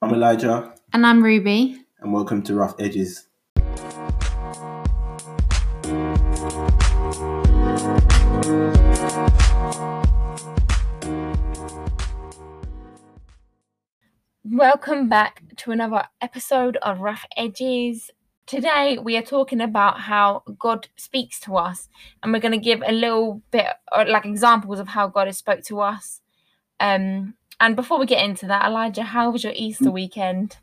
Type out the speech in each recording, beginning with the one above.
I'm Elijah, And I'm Ruby. and welcome to Rough Edges. Welcome back to another episode of Rough Edges. Today we are talking about how God speaks to us, and we're going to give a little bit like examples of how God has spoke to us. Um, and before we get into that, Elijah, how was your Easter weekend?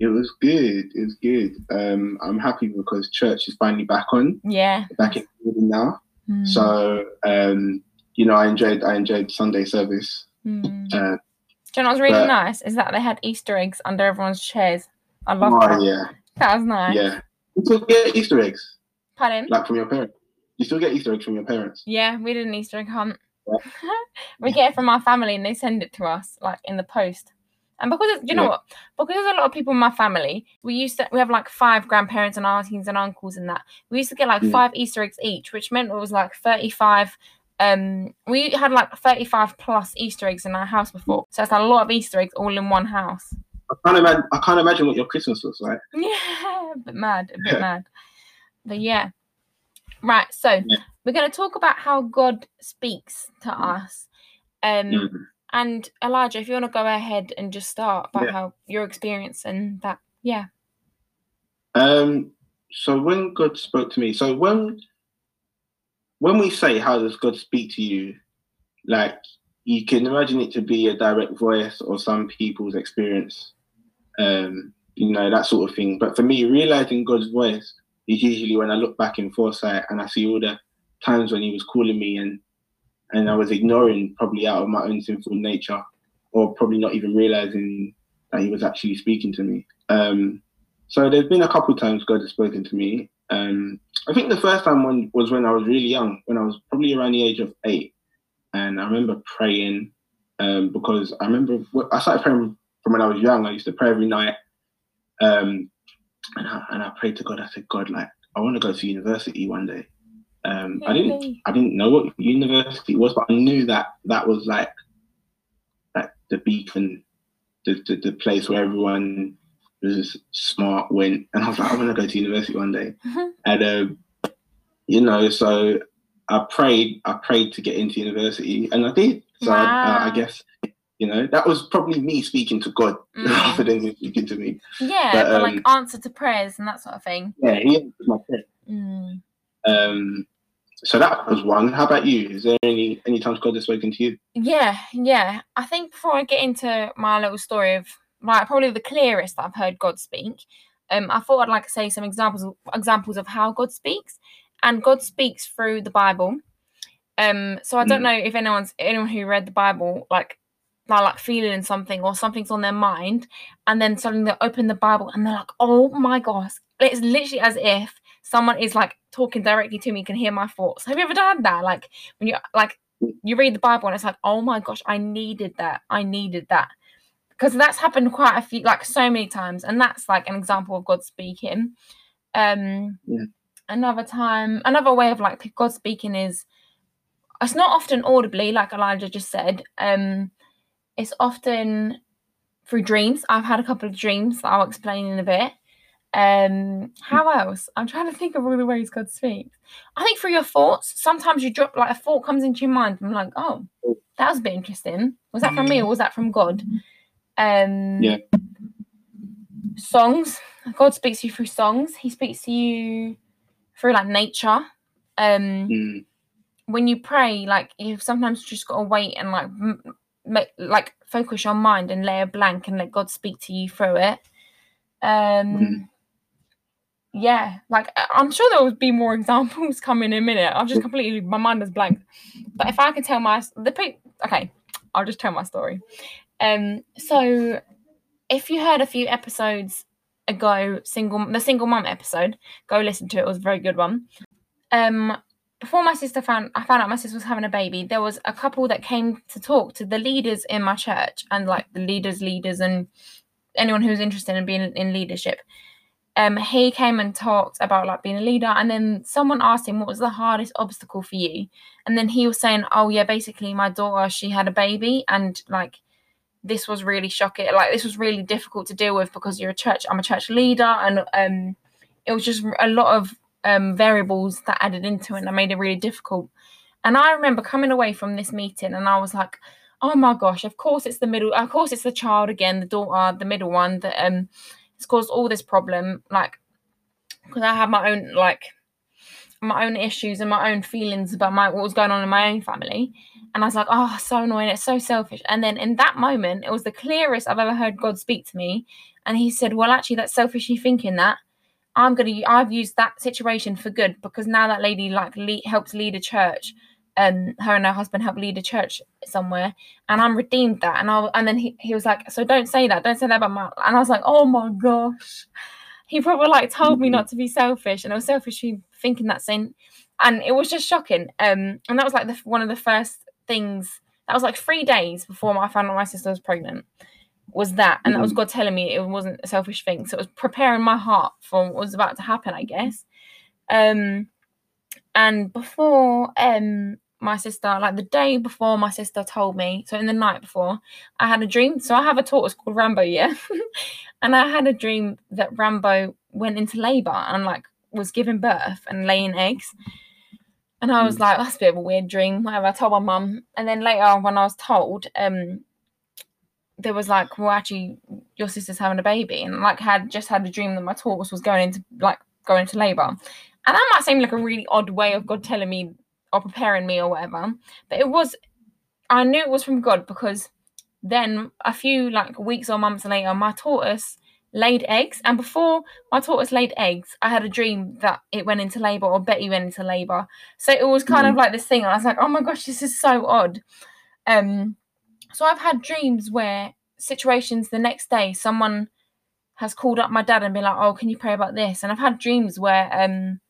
It was good. It was good. Um, I'm happy because church is finally back on, Yeah. back in now. Mm, So, um, you know, I enjoyed I enjoyed Sunday service. mm. Uh, Do you know what's really but- nice? Is that they had Easter eggs under everyone's chairs. I love oh that. yeah, That was nice. yeah. You still get Easter eggs, Pardon? like from your parents. You still get Easter eggs from your parents. Yeah, we did an Easter egg hunt. Yeah. we get it from our family and they send it to us like in the post. And because it's, you know Yeah. what? Because there's a lot of people in my family, we used to we have like five grandparents and aunties and uncles and that. We used to get like Mm. five Easter eggs each, which meant it was like 35 um we had like 35 plus Easter eggs in our house before. So it's a lot of Easter eggs all in one house. I can't imagine. I can't imagine what your Christmas was like. Yeah, a bit mad, a bit mad. But yeah. Right, so Yeah. We're going to talk about how God speaks to us. Um, Mm. And Elijah, if you want to go ahead and just start about Yeah. how your experience and that, yeah. Um, so when God spoke to me, so when when we say how does God speak to you, like you can imagine it to be a direct voice or some people's experience, um, you know, that sort of thing. But for me, realizing God's voice is usually when I look back in foresight and I see all the times when he was calling me and and I was ignoring probably out of my own sinful nature or probably not even realizing that he was actually speaking to me. Um, so there's been a couple times God has spoken to me. Um, I think the first time when, was when I was really young, when I was probably around the age of eight, and I remember praying um, because I remember I started praying from when I was young. I used to pray every night, um, and I, and I prayed to God. I said, God, like I want to go to university one day. Um, I didn't. I didn't know what university it was, but I knew that that was like like the beacon, the the, the place where everyone was smart went, and I was like, I want to go to university one day, Mhm. and um, you know, so I prayed, I prayed to get into university, and I did. So I, I, Wow. I guess you know that was probably me speaking to God Mm. rather than him speaking to me. Yeah, But, but, like um, answer to prayers and that sort of thing. Yeah, he answered my prayer. Mm. Um, so that was one. How about you? Is there any any times God has spoken to you? Yeah, yeah. I think before I get into my little story of like probably the clearest that I've heard God speak, um, I thought I'd like to say some examples of, examples of how God speaks, and God speaks through the Bible. Um, so I don't Mm. know if anyone's anyone who read the Bible like they're like feeling something or something's on their mind, and then suddenly they open the Bible and they're like, "Oh my gosh!" It's literally as if someone is like talking directly to me, can hear my thoughts. Have you ever done that? Like when you like you read the Bible and it's like, oh my gosh, I needed that. I needed that. Because that's happened quite a few, like so many times. And that's like an example of God speaking. Um Yeah. another time, another way of like God speaking is it's not often audibly, like Elijah just said. Um it's often through dreams. I've had a couple of dreams that I'll explain in a bit. Um, how else? I'm trying to think of all the ways God speaks. I think through your thoughts. Sometimes you drop like a thought comes into your mind. And I'm like, oh, that was a bit interesting. Was that from me or was that from God? Um, Yeah. Songs. God speaks to you through songs. He speaks to you through like nature. Um, Mm, when you pray, like you've sometimes just got to wait and like m- make like focus your mind and lay a blank and let God speak to you through it. Um, Mhm. Yeah, like I'm sure there will be more examples coming in a minute. I've just completely my mind is blank. But if I can tell my the okay, I'll just tell my story. Um, so if you heard a few episodes ago, single the single mum episode, go listen to it. It was a very good one. Um, before my sister found I found out my sister was having a baby, there was a couple that came to talk to the leaders in my church and like the leaders, leaders, and anyone who's interested in being in leadership. Um, he came and talked about like being a leader, and then someone asked him what was the hardest obstacle for you, and then he was saying, "Oh yeah, basically my daughter she had a baby, and like this was really shocking. Like this was really difficult to deal with because you're a church. I'm a church leader, and um, it was just a lot of um variables that added into it, and that made it really difficult. And I remember coming away from this meeting, and I was like, "Oh my gosh! Of course it's the middle. Of course it's the child again, the daughter, the middle one that um, it's caused all this problem. Like, because I have my own like." my own issues and my own feelings about my what was going on in my own family and I was like, oh, so annoying. It's so selfish. And then in that moment, it was the clearest I've ever heard God speak to me. And he said, well, actually, that's selfish you thinking that. I'm to, I've used that situation for good because now that lady like lead, helps lead a church. And her and her husband help lead a church somewhere. And I'm redeemed that. And I, and then he, he was like, so don't say that. Don't say that about my, and I was like, oh my gosh. He probably like told me not to be selfish. And I was selfish thinking that saying, and it was just shocking. Um, and that was like the, one of the first things that was like three days before I found out my sister was pregnant. Was that, and that was Mhm. God telling me it wasn't a selfish thing. So it was preparing my heart for what was about to happen, I guess. Um, and before um my sister, like the day before my sister told me, so in the night before, I had a dream. So I have a tortoise called Rambo, yeah, and I had a dream that Rambo went into labor and like was giving birth and laying eggs. And I was Mm. like, that's a bit of a weird dream. Whatever. I told my mum. And then later, on, when I was told, um, there was like, well, actually, your sister's having a baby, and like had just had a dream that my tortoise was going into like going into labor, and that might seem like a really odd way of God telling me or preparing me or whatever, but it was. I knew it was from God because then a few like weeks or months later, my tortoise laid eggs, and before my tortoise laid eggs, I had a dream that it went into labor or Betty went into labor. So it was kind of like this thing. and I was like, oh my gosh, this is so odd. Um, so I've had dreams where situations the next day, someone has called up my dad and been like, oh, can you pray about this? And I've had dreams where um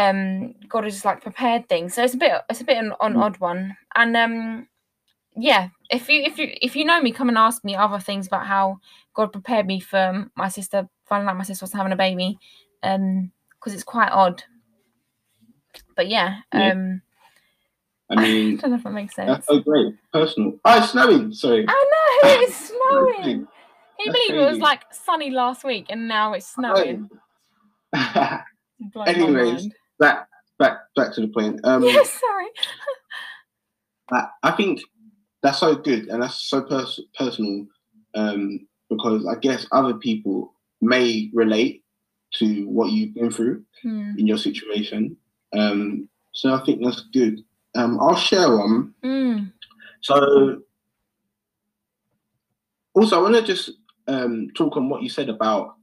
um God has just like prepared things. So it's a bit it's a bit an, an Mm. odd one. And um yeah, if you if you if you know me, come and ask me other things about how God prepared me for my sister finding out my sister was having a baby. Um because it's quite odd. But yeah, Yeah. um I mean, I don't know if that makes sense. so great. Personal. Oh, it's snowing. Sorry. I know it's snowing. Can you believe it was like sunny last week and now it's snowing? my Anyways, mind. back back to the point. Um, yeah, sorry. I, I think that's so good and that's so pers- personal um, because I guess other people may relate to what you've been through Hmm. in your situation. Um, so I think that's good. Um, I'll share one. Mm. So, also, I want to just um, talk on what you said about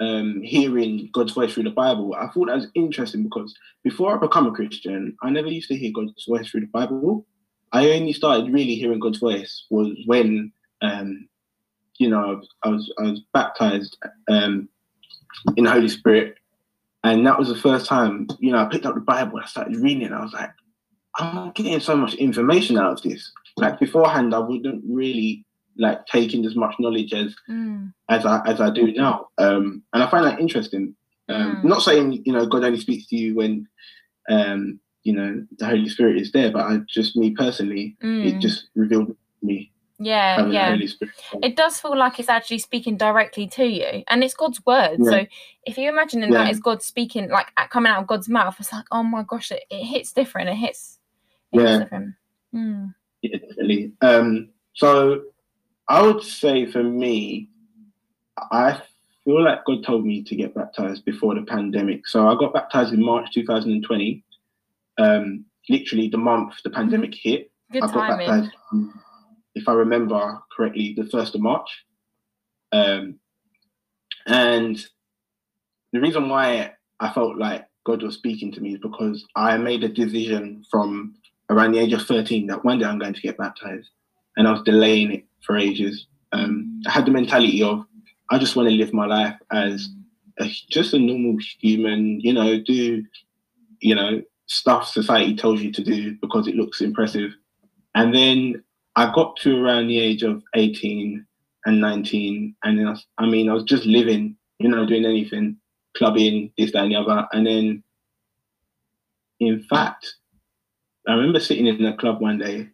um, hearing God's voice through the Bible. I thought that was interesting because before I become a Christian, I never used to hear God's voice through the Bible. I only started really hearing God's voice was when, um, you know, I was I was baptized um, in the Holy Spirit, and that was the first time, you know, I picked up the Bible. I started reading it. I was like, I'm getting so much information out of this. Like beforehand, I wouldn't really like taking as much knowledge as Mm. as I as I do now. Um, and I find that interesting. Um, Mm. Not saying you know God only speaks to you when um, you know the Holy Spirit is there, but I just me personally, it Mm. just revealed me Yeah, yeah. It does feel like it's actually speaking directly to you, and it's God's word. Yeah. So if you're imagining that Yeah. is God speaking, like coming out of God's mouth, it's like, oh my gosh, it, it hits different. It hits, it Yeah. hits different. Mm. Yeah, definitely. Um, so I would say for me, I feel like God told me to get baptized before the pandemic. So I got baptized in March 2020. Um, literally the month the pandemic hit. Good I got timing. baptized, um, if I remember correctly, the first of March. Um, and the reason why I felt like God was speaking to me is because I made a decision from around the age of 13 that one day I'm going to get baptized. And I was delaying it for ages. Um, I had the mentality of, I just want to live my life as a, just a normal human, you know, do, you know, stuff society tells you to do because it looks impressive. And then I got to around the age of 18 and 19. And then I, I mean, I was just living, you know, doing anything, clubbing, this, that, and the other. And then, in fact, I remember sitting in a club one day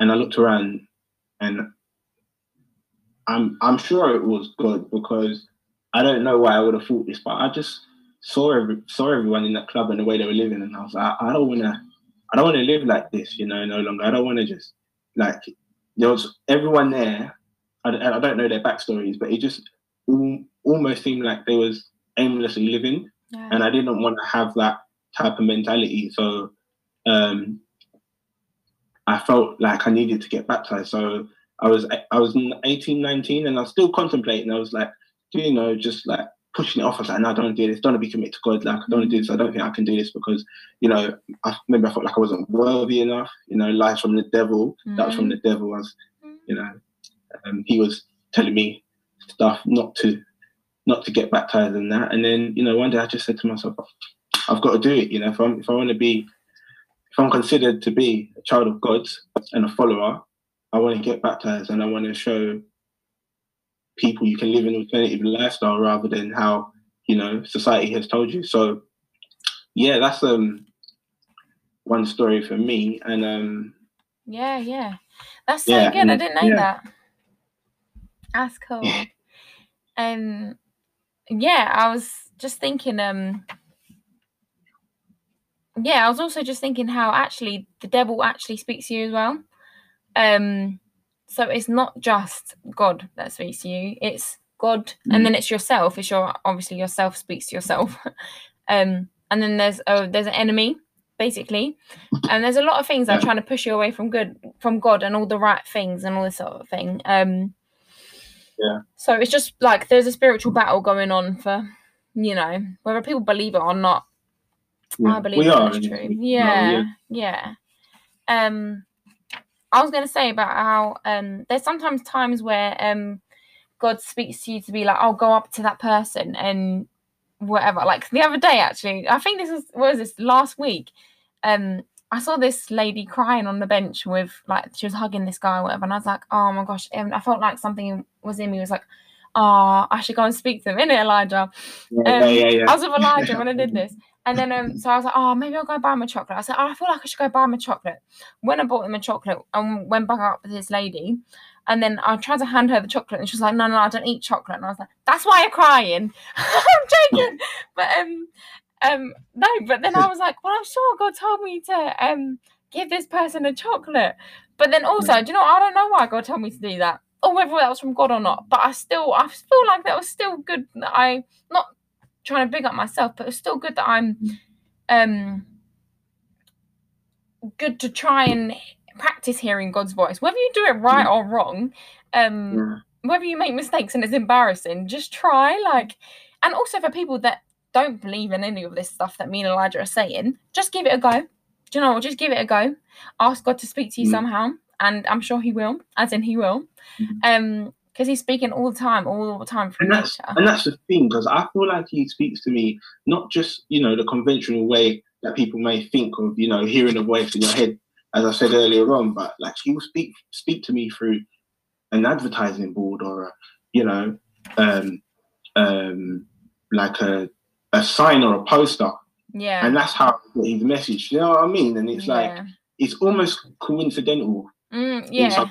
and I looked around and I'm I'm sure it was good because I don't know why I would have thought this, but I just saw every, saw everyone in that club and the way they were living, and I was like, I don't want to, I don't want to live like this, you know, no longer. I don't want to just like there was everyone there. I, I don't know their backstories, but it just al- almost seemed like they was aimlessly living, Yeah. and I didn't want to have that type of mentality. So um, I felt like I needed to get baptized. So I was I was 18, 19, and I was still contemplating. I was like, do you know, just like pushing it off. I was like, no, I don't want to do this. Don't want to be committed to God. Like, I don't want to do this. I don't think I can do this because, you know, I, maybe I felt like I wasn't worthy enough. You know, lies from the devil. That was from the devil. I was, you know, um, he was telling me stuff not to, not to get baptized and that. And then, you know, one day I just said to myself, I've got to do it. You know, if I'm, if I want to be, if I'm considered to be a child of God and a follower, I want to get baptized and I want to show people you can live an alternative lifestyle rather than how you know society has told you. So yeah, that's um one story for me. And um Yeah, yeah. That's so Yeah, good. I didn't know yeah. that. That's cool. Um yeah, I was just thinking, um yeah, I was also just thinking how actually the devil actually speaks to you as well. Um so it's not just God that speaks to you, it's God and then it's yourself. It's your obviously yourself speaks to yourself. um and then there's oh there's an enemy basically and there's a lot of things that are trying to push you away from good from god and all the right things and all this sort of thing um Yeah. so it's just like there's a spiritual battle going on for you know whether people believe it or not i believe we that are. it's true no, yeah yeah um i was going to say about how um there's sometimes times where um god speaks to you to be like i'll go up to that person and whatever like the other day actually i think this was what was this last week um I saw this lady crying on the bench with like she was hugging this guy or whatever, and I was like, oh my gosh, and I felt like something was in me. Was like, oh, I should go and speak to him, innit, Elijah? yeah, Um, yeah, yeah, yeah. I was with Elijah when I did this, and then um, so I was like, oh, maybe I'll go buy him a chocolate. I said, oh, I feel like I should go buy him a chocolate. When I bought him a chocolate, and went back up with this lady, and then I tried to hand her the chocolate, and she was like, no, no, I don't eat chocolate, and I was like, that's why you're crying. I'm joking, but um, um, no, but then I was like, well, I'm sure God told me to um give this person a chocolate, but then also, do you know, I don't know why God told me to do that, or whether that was from God or not. But I still, I feel like that was still good I not trying to big up myself, but it's still good that I'm um good to try and practice hearing God's voice, whether you do it right or wrong. Um, Yeah. whether you make mistakes and it's embarrassing, just try. Like, and also for people that don't believe in any of this stuff that me and Elijah are saying, just give it a go. Do you know? what? Just give it a go. Ask God to speak to you Mm. somehow, and I'm sure He will. As in, He will. Mhm. Um, because He's speaking all the time, all the time through and that's nature. and that's the thing because I feel like he speaks to me not just you know the conventional way that people may think of you know hearing a voice in your head as I said earlier on, but like he will speak speak to me through an advertising board or a you know um um like a a sign or a poster, Yeah. and that's how his message. You know what I mean? And it's like it's almost coincidental. Mm, yeah.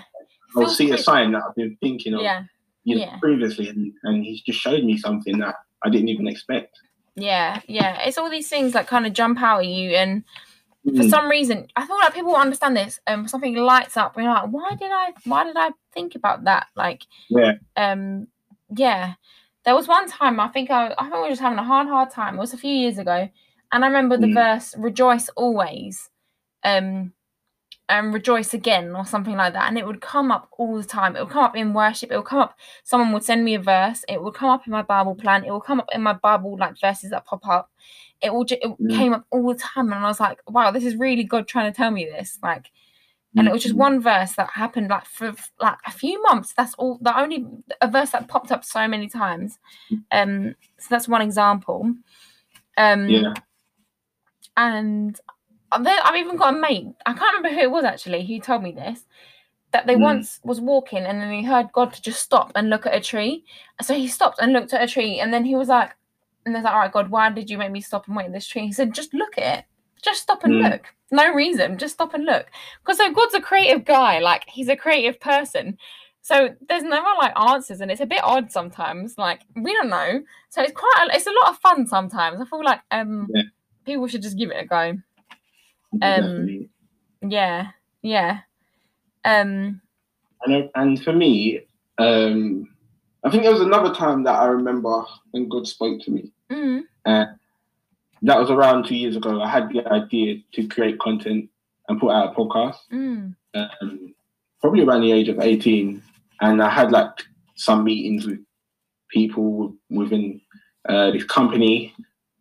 I'll see a sign that I've been thinking of Yeah. you know, yeah. previously, and, and he's just showed me something that I didn't even expect. Yeah. Yeah. It's all these things that kind of jump out at you and for Mm. some reason i feel like people will understand this um something lights up and you're like why did i why did i think about that like Yeah. um yeah there was one time i think i i think we were just having a hard hard time it was a few years ago and i remember the Mm. verse rejoice always um and rejoice again or something like that. And it would come up all the time. It would come up in worship. It would come up someone would send me a verse. It would come up in my bible plan. It would come up in my bible like verses that pop up. It all ju- it Mm. came up all the time and i was like wow this is really god trying to tell me this like and it was just Mhm. one verse that happened like for like a few months. That's all the only a verse that popped up so many times. Um so that's one example. Um Yeah. and I've even got a mate. I can't remember who it was actually who told me this. That they Mm. once was walking and then he heard God to just stop and look at a tree. So he stopped and looked at a tree and then he was like, and there's like, all right, God, why did you make me stop and wait at this tree? He said, just look at it. Just stop and Mm. look. No reason. Just stop and look. Because so God's a creative guy. Like he's a creative person. So there's never like answers, and it's a bit odd sometimes. Like we don't know. So it's quite. A, it's a lot of fun sometimes. I feel like um Yeah. people should just give it a go. Um. Yeah, yeah. Um, And, and for me, um, I think there was another time that I remember when God spoke to me. mm, That was around two years ago. I had the idea to create content and put out a podcast. mm, um, probably around the age of 18 and i had like some meetings with people within uh, this company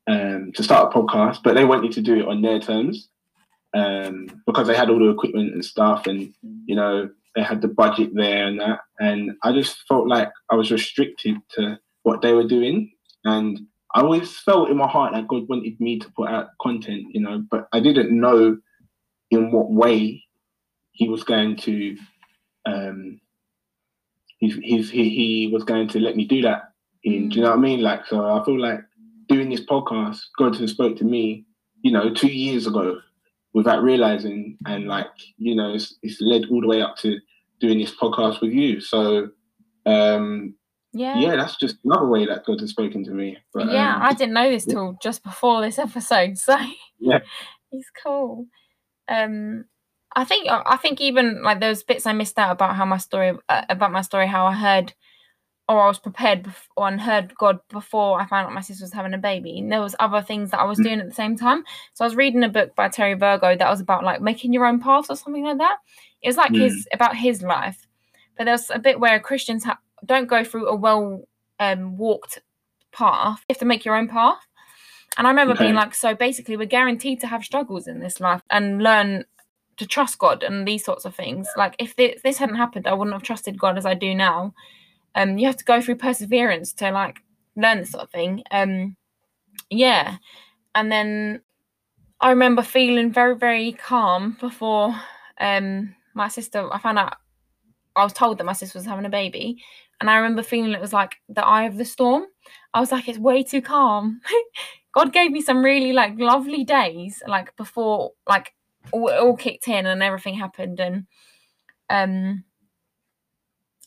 um, to start a podcast but they wanted to do it on their terms um, because they had all the equipment and stuff and you know they had the budget there and that. And i just felt like i was restricted to what they were doing. And i always felt in my heart that god wanted me to put out content you know but i didn't know in what way he was going to um he's, he's he, he was going to let me do that. In do you know what i mean? Like so i feel like doing this podcast god has spoke to me you know two years ago without realizing and like you know it's, it's led all the way up to doing this podcast with you so um yeah. yeah that's just another way that god has spoken to me but yeah, um, I didn't know this yeah. till just before this episode, so Yeah. he's cool. Um, I think I think even like those bits I missed out about how my story uh, about my story, how I heard or I was prepared before and heard God before I found out my sister was having a baby. And there was other things that I was Mm. doing at the same time. So I was reading a book by Terry Virgo that was about like making your own path or something like that. It was like Mm. his about his life, but there's a bit where Christians ha- don't go through a well um, walked path. You have to make your own path. And I remember being like, so basically, we're guaranteed to have struggles in this life and learn to trust God and these sorts of things. Like, if this, this hadn't happened, I wouldn't have trusted God as I do now. Um, you have to go through perseverance to like learn this sort of thing. Um, yeah. And then I remember feeling very, very calm before um my sister. I found out I was told that my sister was having a baby, and I remember feeling it was like the eye of the storm. I was like, it's way too calm. God gave me some really like lovely days, like before like all, all kicked in and everything happened, and um,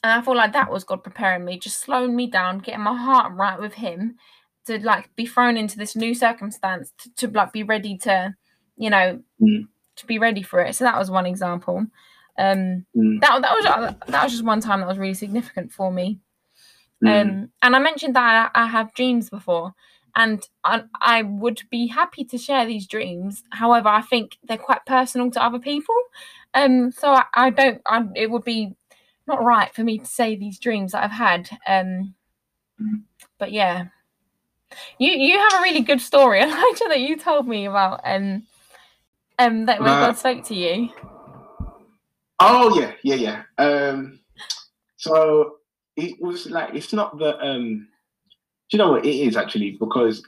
and I feel like that was God preparing me, just slowing me down, getting my heart right with Him, to like be thrown into this new circumstance, to, to like be ready to, you know, Mm. to be ready for it. So that was one example. Um, Mm. that that was that was just one time that was really significant for me. Mm. Um, and I mentioned that I, I have dreams before, and I, I would be happy to share these dreams. However, I think they're quite personal to other people. Um, so I, I don't. I, it would be not right for me to say these dreams that I've had. Um, but yeah, you you have a really good story, Elijah, that you told me about. Um, um, that when Uh, God spoke to you. Oh yeah, yeah, yeah. Um, so it was like it's not the um. Do you know what it is actually? Because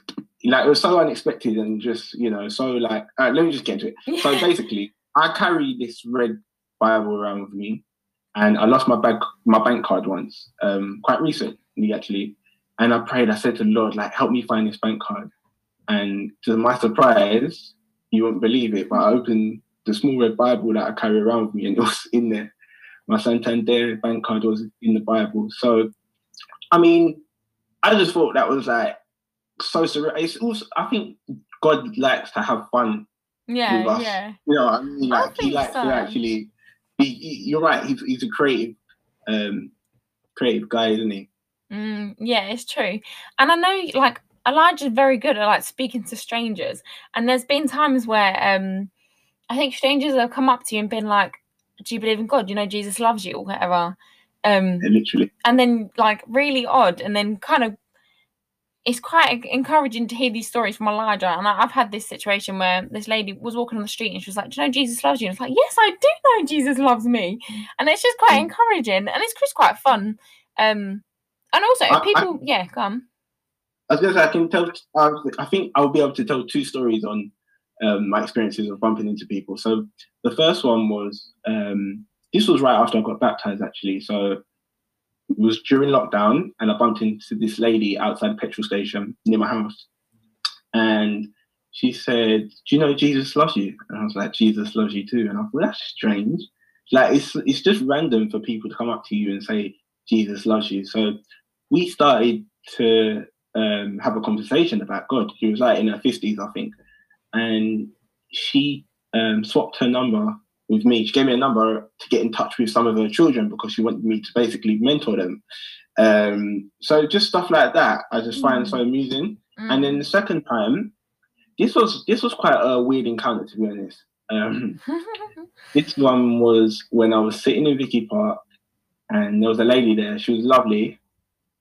like it was so unexpected and just you know so like uh, let me just get into it. So basically, I carry this red Bible around with me, and I lost my bank my bank card once, um, quite recently actually. And I prayed. I said to the Lord, like, help me find this bank card. And to my surprise, you won't believe it, but I opened the small red Bible that I carry around with me, and it was in there. My Santander bank card was in the Bible. So, I mean, I just thought that was like so surreal. It's also, I think God likes to have fun yeah, with us. yeah. you know, I mean, I like he likes so. to actually be. he- You're right. He's he's a creative, um, creative guy, isn't he? Mm, yeah, it's true. And I know like Elijah's very good at like speaking to strangers. And there's been times where um I think strangers have come up to you and been like, Do you believe in God? You know Jesus loves you or whatever. Um Yeah, literally. and then like really odd and then kind of it's quite encouraging to hear these stories from Elijah. And I, I've had this situation where this lady was walking on the street and she was like, Do you know Jesus loves you? And it's like, Yes, I do know Jesus loves me. And it's just quite Mm. encouraging and it's just quite fun. Um and also I- I- people yeah, come. I was gonna say I can tell. I I think I'll be able to tell two stories on um, my experiences of bumping into people. So the first one was um, this was right after I got baptized actually. So it was during lockdown, and I bumped into this lady outside a petrol station near my house, and she said, "Do you know Jesus loves you?" And I was like, "Jesus loves you too." And I thought that's strange. like it's it's just random for people to come up to you and say Jesus loves you. So we started to um, have a conversation about God. She was like in her fifties, I think, and she um, swapped her number with me. She gave me a number to get in touch with some of her children because she wanted me to basically mentor them. Um, so just stuff like that, I just find Mm. so amusing. Mm. And then the second time, this was this was quite a weird encounter to be honest. Um, this one was when I was sitting in Vicky Park, and there was a lady there. She was lovely.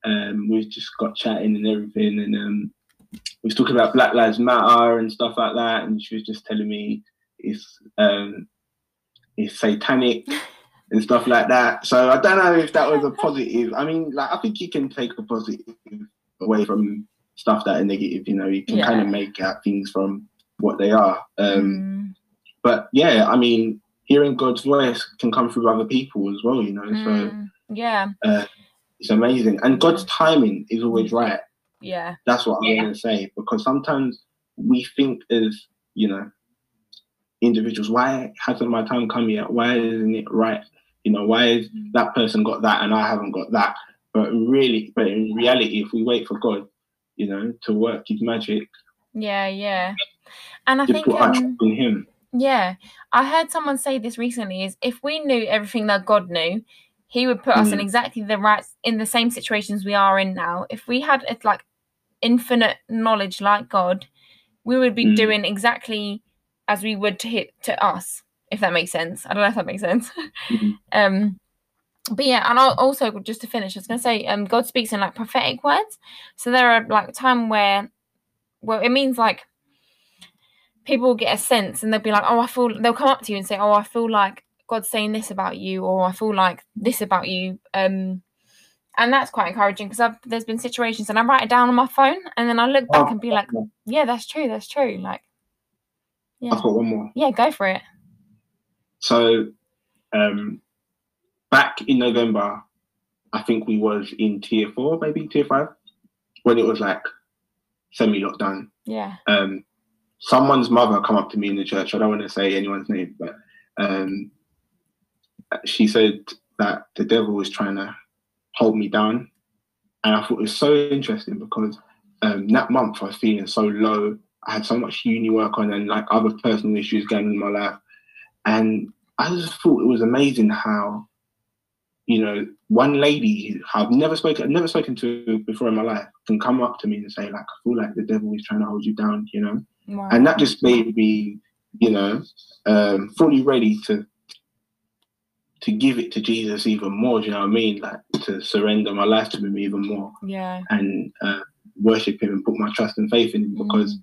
Um, we just got chatting and everything, and um, we was talking about Black Lives Matter and stuff like that. And she was just telling me it's um, it's satanic and stuff like that. So I don't know if that was a positive. I mean, like I think you can take a positive away from stuff that are negative. You know, you can kind of make out things from what they are. Um, Mm, but yeah, I mean, hearing God's voice can come through other people as well, you know. So mm, yeah, it's amazing, and God's timing is always right. yeah, That's what I'm going to say because sometimes we think as you know individuals, why hasn't my time come yet? Why isn't it right? You know, why is Mm. that person got that and I haven't got that? But really, but in reality, if we wait for God, you know, to work His magic, yeah, yeah. And I think um, in Him. Yeah, I heard someone say this recently is if we knew everything that God knew, he would put us in Mm. exactly the right in the same situations we are in now. If we had like infinite knowledge like God, we would be Mm. doing exactly as we would to hit to us, if that makes sense. I don't know if that makes sense. Mhm. um but yeah, and I'll also just to finish, I was gonna say, um, God speaks in like prophetic words. So there are like time where, well, it means like people will get a sense and they'll be like, oh, I feel, they'll come up to you and say, oh, I feel like God's saying this about you, or I feel like this about you. Um, and that's quite encouraging because there's been situations and I write it down on my phone and then I look back and be like, yeah, that's true, that's true. Like, yeah, I've got one more. yeah, go for it. So, um, back in November, I think we was in tier four, maybe tier five, when it was like semi-lockdown. Yeah, Um, someone's mother come up to me in the church. I don't want to say anyone's name, but um, she said that the devil was trying to hold me down, and I thought it was so interesting because um, that month I was feeling so low. I had so much uni work on and like other personal issues going in my life, and I just thought it was amazing how, you know, one lady who I've never spoken, I've never spoken to before in my life can come up to me and say like, I feel like the devil is trying to hold you down, you know, wow. and that just made me, you know, um, fully ready to to give it to Jesus even more. Do you know what I mean? Like to surrender my life to Him even more yeah, and uh, worship Him and put my trust and faith in Him because Mm.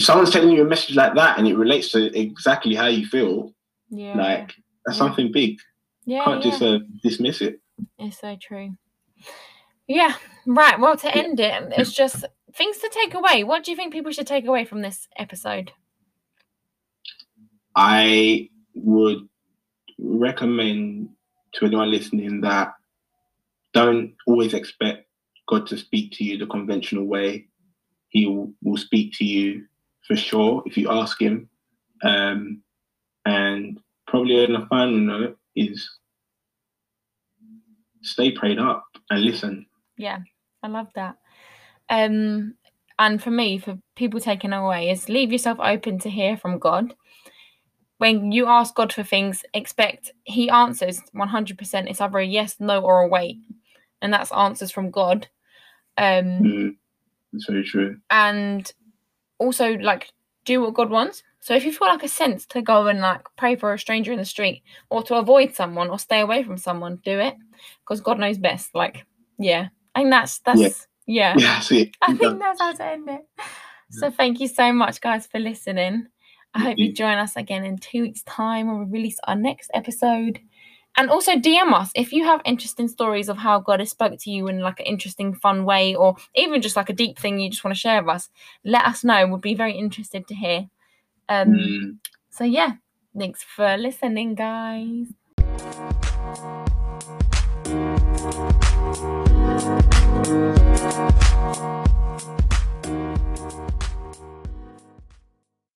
If someone's telling you a message like that and it relates to exactly how you feel, yeah, like that's Yeah. something big. yeah, Can't yeah. just uh, dismiss it. It's so true. Yeah, right. Well, to end it, it's just things to take away. What do you think people should take away from this episode? I would recommend to anyone listening that don't always expect God to speak to you the conventional way. He will, will speak to you for sure if you ask Him. Um, and probably on a final note is stay prayed up and listen. Yeah, I love that. Um, and for me, for people taking away, is leave yourself open to hear from God. When you ask God for things, expect He answers 100%. It's either a yes, no, or a wait. And that's answers from God. Um, Mm, it's very true. and also like do what God wants. So if you feel like a sense to go and like pray for a stranger in the street or to avoid someone or stay away from someone, do it because God knows best. Like, yeah, I think that's that's yeah. Yeah, I see. I think that's how to end it. So thank you so much, guys, for listening. I hope you. join us again in two weeks' time when we release our next episode. And also DM us if you have interesting stories of how God has spoke to you in like an interesting, fun way, or even just like a deep thing you just want to share with us. Let us know. We'd be very interested to hear. Um, Mm. So yeah, thanks for listening, guys.